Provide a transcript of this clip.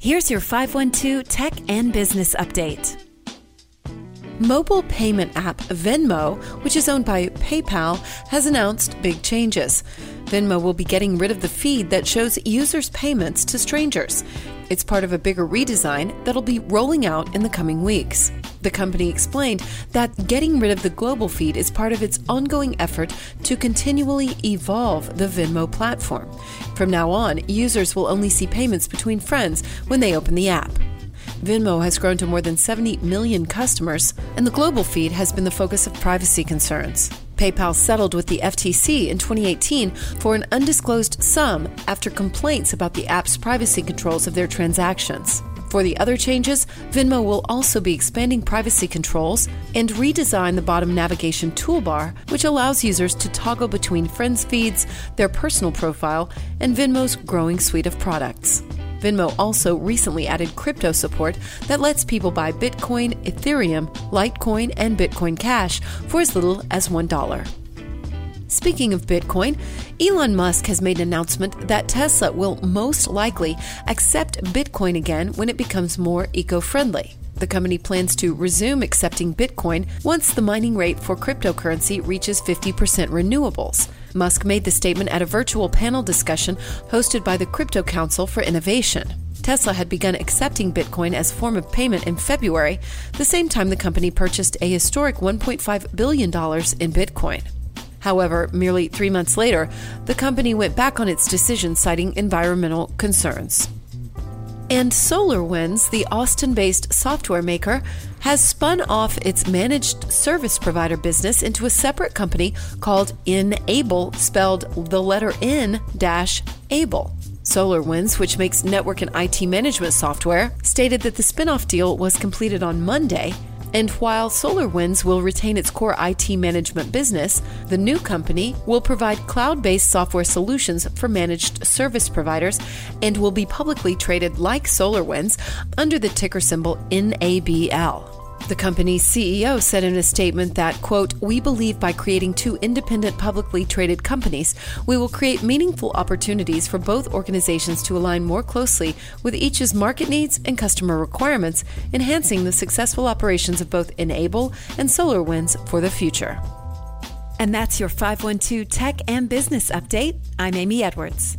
Here's your 512 Tech and Business Update. Mobile payment app Venmo, which is owned by PayPal, has announced big changes. Venmo will be getting rid of the feed that shows users' payments to strangers. It's part of a bigger redesign that'll be rolling out in the coming weeks. The company explained that getting rid of the global feed is part of its ongoing effort to continually evolve the Venmo platform. From now on, users will only see payments between friends when they open the app. Venmo has grown to more than 70 million customers, and the global feed has been the focus of privacy concerns. PayPal settled with the FTC in 2018 for an undisclosed sum after complaints about the app's privacy controls of their transactions. For the other changes, Venmo will also be expanding privacy controls and redesign the bottom navigation toolbar, which allows users to toggle between friends' feeds, their personal profile, and Venmo's growing suite of products. Venmo also recently added crypto support that lets people buy Bitcoin, Ethereum, Litecoin, and Bitcoin Cash for as little as $1. Speaking of Bitcoin, Elon Musk has made an announcement that Tesla will most likely accept Bitcoin again when it becomes more eco friendly. The company plans to resume accepting Bitcoin once the mining rate for cryptocurrency reaches 50% renewables. Musk made the statement at a virtual panel discussion hosted by the Crypto Council for Innovation. Tesla had begun accepting Bitcoin as form of payment in February, the same time the company purchased a historic $1.5 billion in Bitcoin. However, merely three months later, the company went back on its decision, citing environmental concerns. And SolarWinds, the Austin based software maker, has spun off its managed service provider business into a separate company called N-able, spelled the letter N dash able. SolarWinds, which makes network and IT management software, stated that the spinoff deal was completed on Monday and while SolarWinds will retain its core IT management business, the new company will provide cloud based software solutions for managed service providers and will be publicly traded like SolarWinds under the ticker symbol NABL. The company's CEO said in a statement that, quote, we believe by creating two independent publicly traded companies, we will create meaningful opportunities for both organizations to align more closely with each's market needs and customer requirements, enhancing the successful operations of both N-able and SolarWinds for the future. And that's your 512 Tech and Business Update. I'm Amy Edwards.